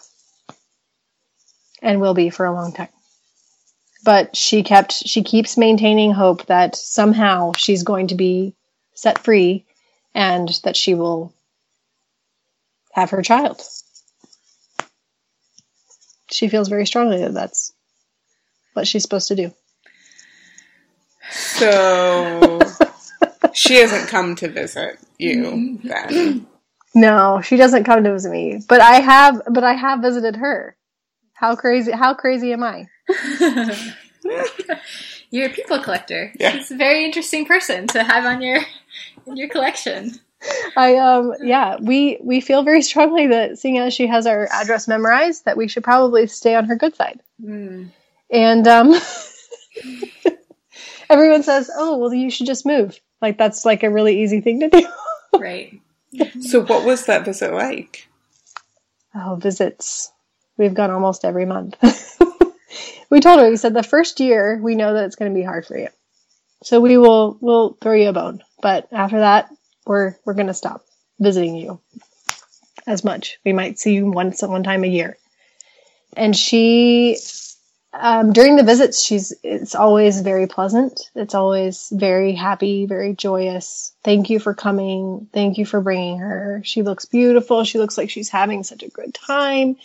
Speaker 3: and will be for a long time. But she kept she keeps maintaining hope that somehow she's going to be set free and that she will have her child. She feels very strongly that that's what she's supposed to do.
Speaker 2: So she hasn't come to visit you then.
Speaker 3: No, she doesn't come to visit me, but I have but I have visited her. How crazy how crazy am I?
Speaker 1: You're a people collector.
Speaker 2: Yeah.
Speaker 1: It's a very interesting person to have on your in your collection.
Speaker 3: I um yeah, we we feel very strongly that seeing as she has our address memorized that we should probably stay on her good side. And um everyone says, "Oh, well you should just move." Like that's like a really easy thing to do.
Speaker 1: Right.
Speaker 2: So what was that visit like?
Speaker 3: Oh, visits. We've gone almost every month. we told her, we said the first year we know that it's going to be hard for you. So we will we'll throw you a bone. But after that, we're we're going to stop visiting you as much. We might see you once one time a year. And she um, during the visits, she's it's always very pleasant. It's always very happy, very joyous. Thank you for coming. Thank you for bringing her. She looks beautiful. She looks like she's having such a good time.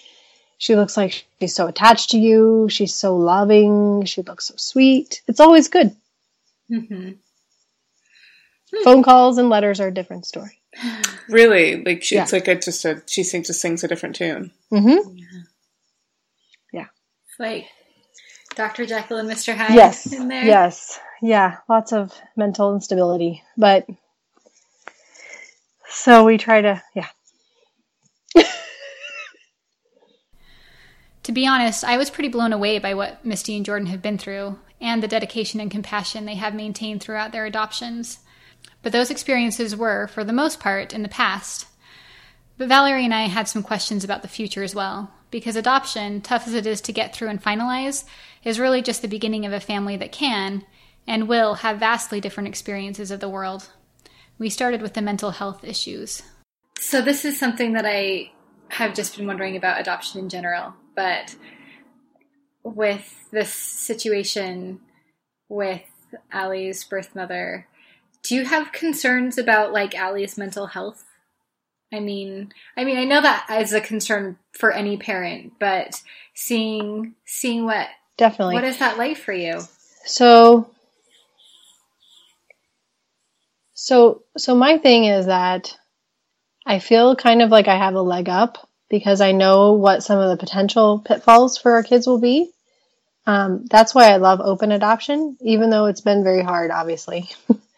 Speaker 3: She looks like she's so attached to you. She's so loving. She looks so sweet. It's always good.
Speaker 1: hmm
Speaker 3: Phone calls and letters are a different story.
Speaker 2: Really? Like she, it's like a just a she sings just sings a different tune.
Speaker 3: Mm-hmm.
Speaker 1: It's like Dr. Jekyll and Mr. Hyde
Speaker 3: Yes.
Speaker 1: in there.
Speaker 3: Yes. Yeah. Lots of mental instability, but so we try to, yeah.
Speaker 1: To be honest, I was pretty blown away by what Misty and Jordan have been through and the dedication and compassion they have maintained throughout their adoptions. But those experiences were, for the most part, in the past. But Valerie and I had some questions about the future as well, because adoption, tough as it is to get through and finalize, is really just the beginning of a family that can and will have vastly different experiences of the world. We started with the mental health issues. So, this is something that I have just been wondering about adoption in general, but with this situation with Allie's birth mother, do you have concerns about like Allie's mental health? I mean, I mean, I know that is a concern for any parent, but seeing seeing what
Speaker 3: Definitely.
Speaker 1: what is that like for you?
Speaker 3: So, so, so my thing is that I feel kind of like I have a leg up because I know what some of the potential pitfalls for our kids will be. Um, that's why I love open adoption, even though it's been very hard, obviously.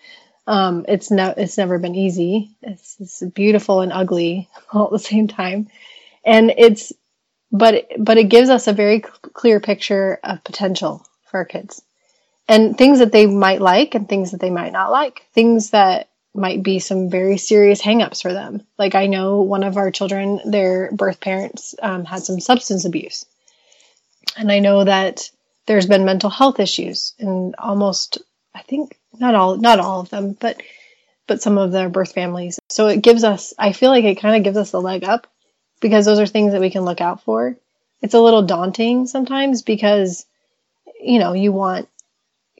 Speaker 3: um, it's no, it's never been easy. It's, it's beautiful and ugly all at the same time. And it's, but, but it gives us a very clear picture of potential for our kids and things that they might like and things that they might not like, things that might be some very serious hangups for them. Like I know one of our children, their birth parents um, had some substance abuse, and I know that there's been mental health issues in almost, I think not all, not all of them, but but some of their birth families. So it gives us, I feel like it kind of gives us a leg up because those are things that we can look out for. It's a little daunting sometimes because you know, you want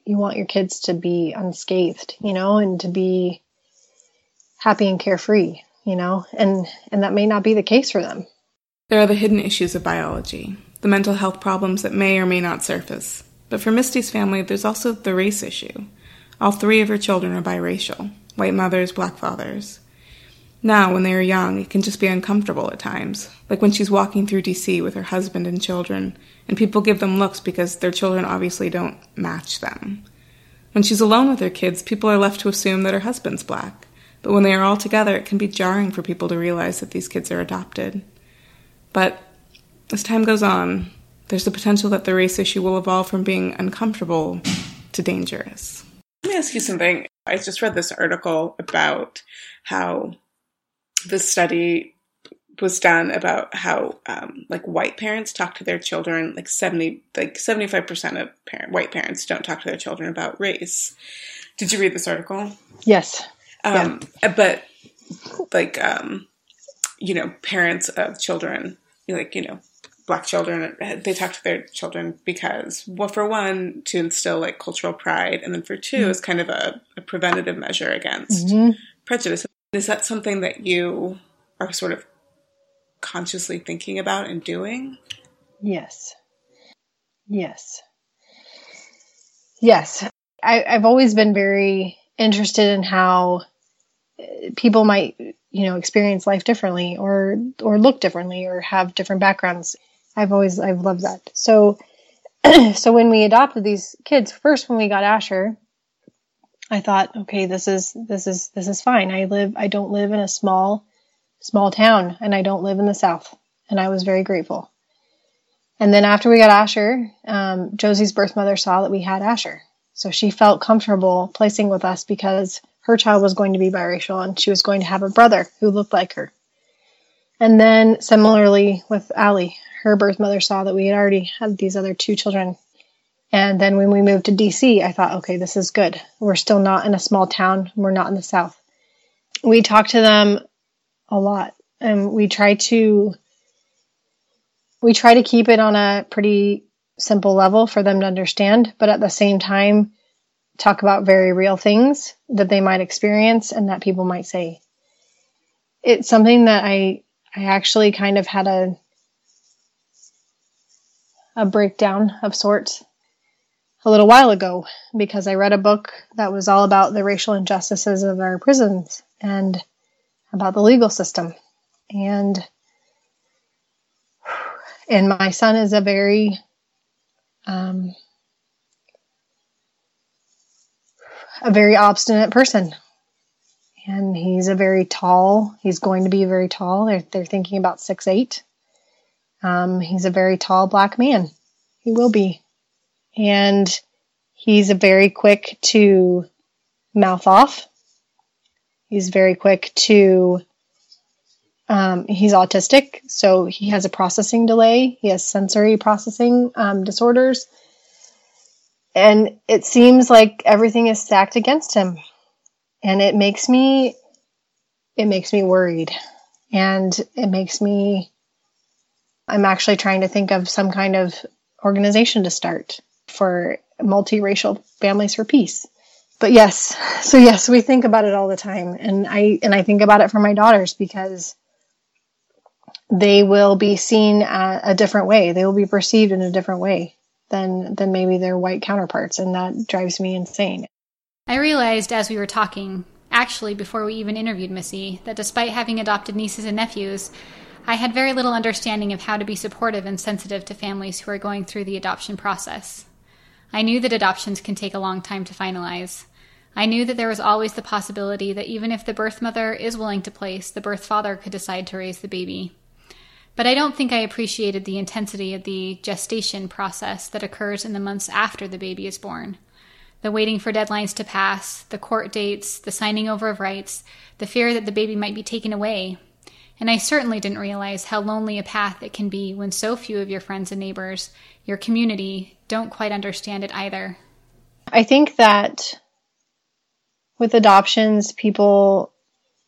Speaker 3: you want your kids to be unscathed, you know, and to be happy and carefree, you know, and and that may not be the case for them.
Speaker 2: There are the hidden issues of biology, the mental health problems that may or may not surface. But for Misty's family, there's also the race issue. All three of her children are biracial white mothers, black fathers. Now, when they are young, it can just be uncomfortable at times, like when she's walking through DC with her husband and children, and people give them looks because their children obviously don't match them. When she's alone with her kids, people are left to assume that her husband's black, but when they are all together, it can be jarring for people to realize that these kids are adopted. But as time goes on, there's the potential that the race issue will evolve from being uncomfortable to dangerous. Let me ask you something. I just read this article about how the study was done about how um, like white parents talk to their children like 70 like 75% of parent, white parents don't talk to their children about race did you read this article
Speaker 3: yes
Speaker 2: um, yeah. but like um, you know parents of children like you know black children they talk to their children because well for one to instill like cultural pride and then for 2 mm-hmm. is kind of a, a preventative measure against mm-hmm. prejudice. Is that something that you are sort of consciously thinking about and doing?
Speaker 3: Yes. Yes. Yes. I, i've always been very interested in how people might you know experience life differently or or look differently or have different backgrounds I've always I've loved that. So so when we adopted these kids, first when we got Asher, I thought, okay, this is this is this is fine. I live I don't live in a small small town and I don't live in the south. And I was very grateful. And then after we got Asher, um, Josie's birth mother saw that we had Asher. So she felt comfortable placing with us because her child was going to be biracial and she was going to have a brother who looked like her. And then similarly with Allie, her birth mother saw that we had already had these other two children. And then when we moved to DC, I thought, okay, this is good. We're still not in a small town. We're not in the South. We talk to them a lot and we try to we try to keep it on a pretty simple level for them to understand, but at the same time talk about very real things that they might experience and that people might say. It's something that I I actually kind of had a a breakdown of sorts a little while ago because I read a book that was all about the racial injustices of our prisons and about the legal system. And and my son is a very um, a very obstinate person. And he's a very tall, he's going to be very tall. They're, they're thinking about six eight. Um, he's a very tall black man. He will be. And he's a very quick to mouth off. He's very quick to, um, he's autistic, so he has a processing delay. He has sensory processing um, disorders. And it seems like everything is stacked against him. And it makes me, it makes me worried. And it makes me I'm actually trying to think of some kind of organization to start for multiracial families for peace. But yes, so yes, we think about it all the time and I and I think about it for my daughters because they will be seen a, different way. They will be perceived in a different way than than maybe their white counterparts and that drives me insane.
Speaker 1: I realized as we were talking, actually before we even interviewed Misty, that despite having adopted nieces and nephews, I had very little understanding of how to be supportive and sensitive to families who are going through the adoption process. I knew that adoptions can take a long time to finalize. I knew that there was always the possibility that even if the birth mother is willing to place, the birth father could decide to raise the baby. But I don't think I appreciated the intensity of the gestation process that occurs in the months after the baby is born. The waiting for deadlines to pass, the court dates, the signing over of rights, the fear that the baby might be taken away, and I certainly didn't realize how lonely a path it can be when so few of your friends and neighbors, your community, don't quite understand it either.
Speaker 3: I think that with adoptions, people,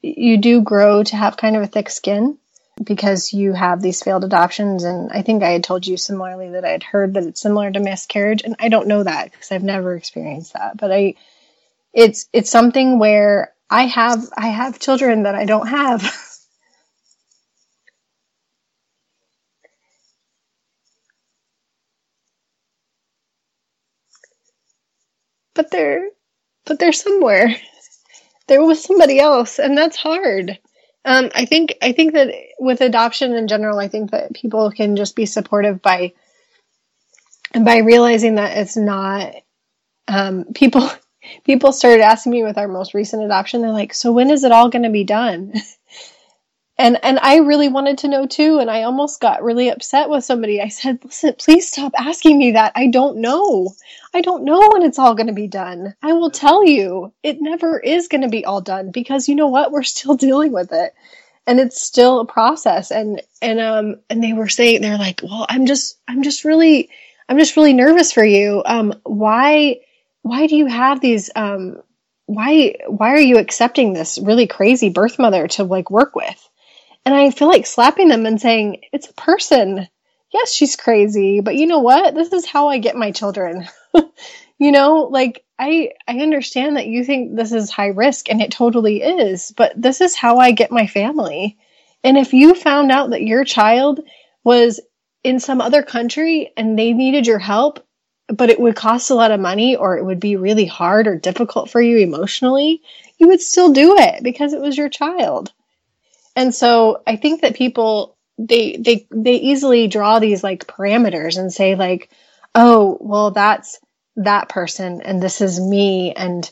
Speaker 3: you do grow to have kind of a thick skin because you have these failed adoptions. And i think i had told you similarly that i had heard that it's similar to miscarriage. And i don't know that because i've never experienced that. But i it's it's something where i have i have children that i don't have but they're but they're somewhere they're with somebody else and that's hard um, I think I think that with adoption in general, I think that people can just be supportive by by realizing that it's not um, people. People started asking me with our most recent adoption. They're like, "So when is it all going to be done?" and and I really wanted to know too. And I almost got really upset with somebody. I said, "Listen, please stop asking me that. I don't know. I don't know when it's all going to be done. I will tell you, it never is going to be all done because you know what? We're still dealing with it. And it's still a process. And, and, um, and they were saying, they're like, well, I'm just, I'm just really, I'm just really nervous for you. Um, why, why do you have these, um, why, why are you accepting this really crazy birth mother to like work with? And I feel like slapping them and saying, it's a person yes, she's crazy, but you know what? This is how I get my children. you know, like I I understand that you think this is high risk and it totally is, but this is how I get my family. And if you found out that your child was in some other country and they needed your help, but it would cost a lot of money or it would be really hard or difficult for you emotionally, you would still do it because it was your child. And so I think that people they they they easily draw these like parameters and say like oh well that's that person and this is me and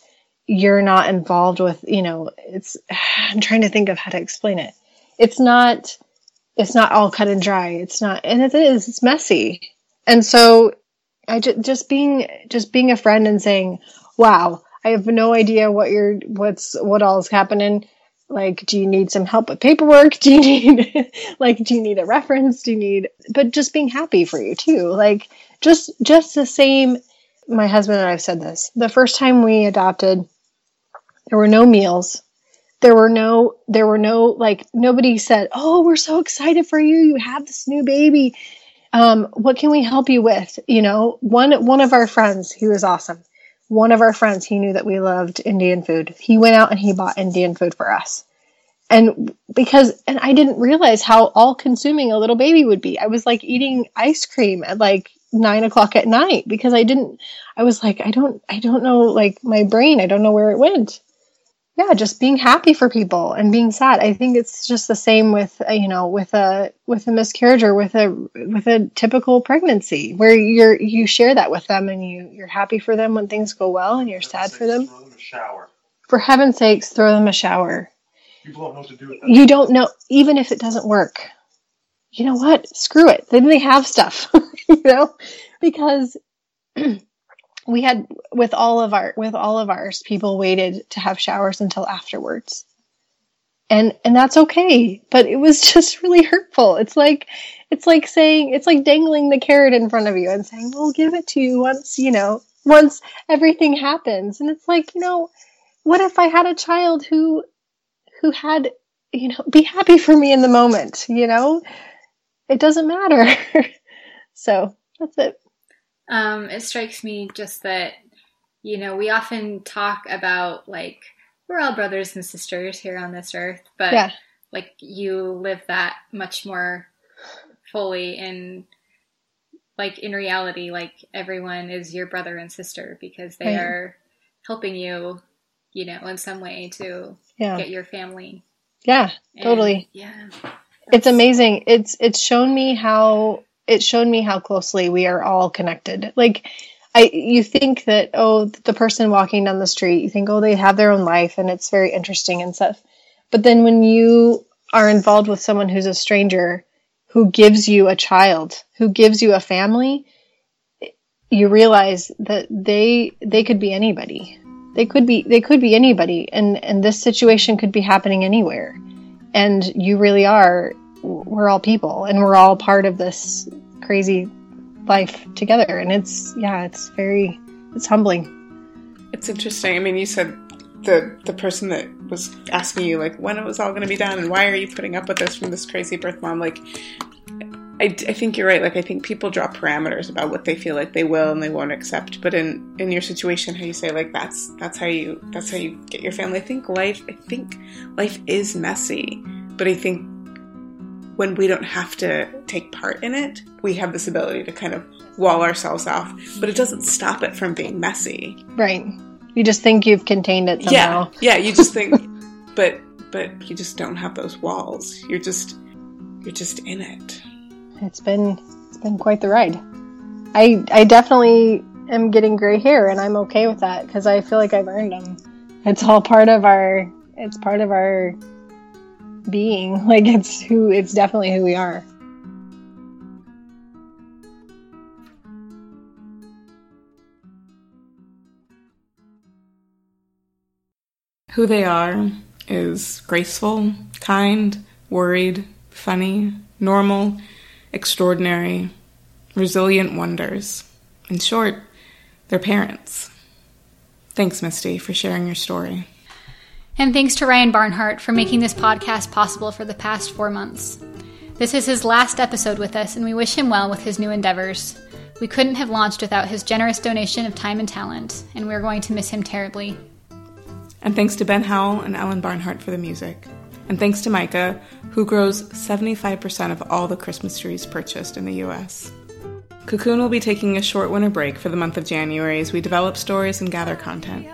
Speaker 3: you're not involved with you know it's i'm trying to think of how to explain it. It's not it's not all cut and dry. It's not and it is it's messy. And so i just just being just being a friend and saying wow i have no idea what you're what's what all is happening like do you need some help with paperwork? Do you need like do you need a reference? Do you need but just being happy for you too. Like just just the same my husband and i've said this the first time we adopted there were no meals. There were no there were no like nobody said oh we're so excited for you. You have this new baby. Um, what can we help you with? You know one one of our friends who was awesome one of our friends, he knew that we loved Indian food. He went out and he bought Indian food for us. And because, and I didn't realize how all consuming a little baby would be. I was like eating ice cream at like nine o'clock at night because I didn't, I was like, I don't, I don't know, like my brain, I don't know where it went yeah, just being happy for people and being sad. I think it's just the same with uh, you know with a with a miscarriage or with a with a typical pregnancy where you're you share that with them and you you're happy for them when things go well and you're for sad for them. them
Speaker 4: shower.
Speaker 3: For heaven's sakes, throw them a shower.
Speaker 4: People don't know what to do with that.
Speaker 3: You don't know even if it doesn't work. You know what? Screw it. Then they have stuff. you know, because we had with all of our with all of ours people waited to have showers until afterwards. And and that's okay but it was just really hurtful. It's like it's like saying it's like dangling the carrot in front of you and saying we'll give it to you once you know once everything happens. And it's like you know what if i had a child who who had you know be happy for me in the moment you know? It doesn't matter. So that's it
Speaker 1: um, it strikes me just that, you know, we often talk about like, we're all brothers and sisters here on this earth, but yeah. like you live that much more fully in like in reality, like everyone is your brother and sister because they right. are helping you, you know, in some way to yeah. get your family.
Speaker 3: Yeah, and, totally.
Speaker 1: Yeah.
Speaker 3: It's amazing. It's it's shown me how it showed me how closely we are all connected. Like, I, you think that, oh, the person walking down the street, you think, oh, they have their own life and it's very interesting and stuff. But then when you are involved with someone who's a stranger who gives you a child, who gives you a family, you realize that they, they could be anybody. They could be, they could be anybody. And, and this situation could be happening anywhere. And you really are we're all people and we're all part of this crazy life together. And it's yeah it's very it's humbling.
Speaker 2: It's interesting. I mean you said the the person that was asking you like when it was all going to be done and why are you putting up with this from this crazy birth mom? Like I, I think you're right. Like i think people draw parameters about what they feel like they will and they won't accept. But in in your situation how you say like that's that's how you that's how you get your family. I think life i think life is messy but i think when we don't have to take part in it we have this ability to kind of wall ourselves off but it doesn't stop it from being messy
Speaker 3: Right. You just think you've contained it somehow.
Speaker 2: yeah yeah you just think but but you just don't have those walls you're just you're just in it
Speaker 3: It's been it's been quite the ride. I I definitely am getting gray hair, and I'm okay with that because I feel like I've earned them. It's all part of our. It's part of our being. Like it's who. It's definitely who we are.
Speaker 2: Who they are is graceful, kind, worried, funny, normal, extraordinary, resilient wonders. In short, they're parents. Thanks, Misty, for sharing your story.
Speaker 1: And thanks to Ryan Barnhart for making this podcast possible for the past four months. This is his last episode with us, and we wish him well with his new endeavors. We couldn't have launched without his generous donation of time and talent, and we're going to miss him terribly.
Speaker 2: And thanks to Ben Howell and Ellen Barnhart for the music. And thanks to Micah, who grows 75% of all the Christmas trees purchased in the US. Cocoon will be taking a short winter break for the month of January as we develop stories and gather content.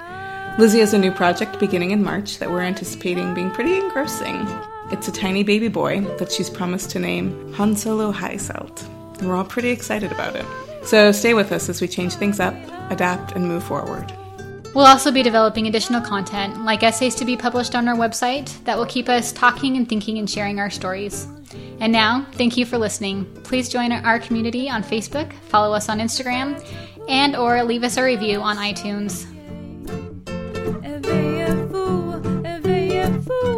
Speaker 2: Lizzie has a new project beginning in March that we're anticipating being pretty engrossing. It's a tiny baby boy that she's promised to name Han Solo Heiselt, and we're all pretty excited about it. So stay with us as we change things up, adapt, and move forward.
Speaker 1: We'll also be developing additional content, like essays to be published on our website, that will keep us talking and thinking and sharing our stories. And now, thank you for listening. Please join our community on Facebook, follow us on Instagram, and or leave us a review on iTunes. bye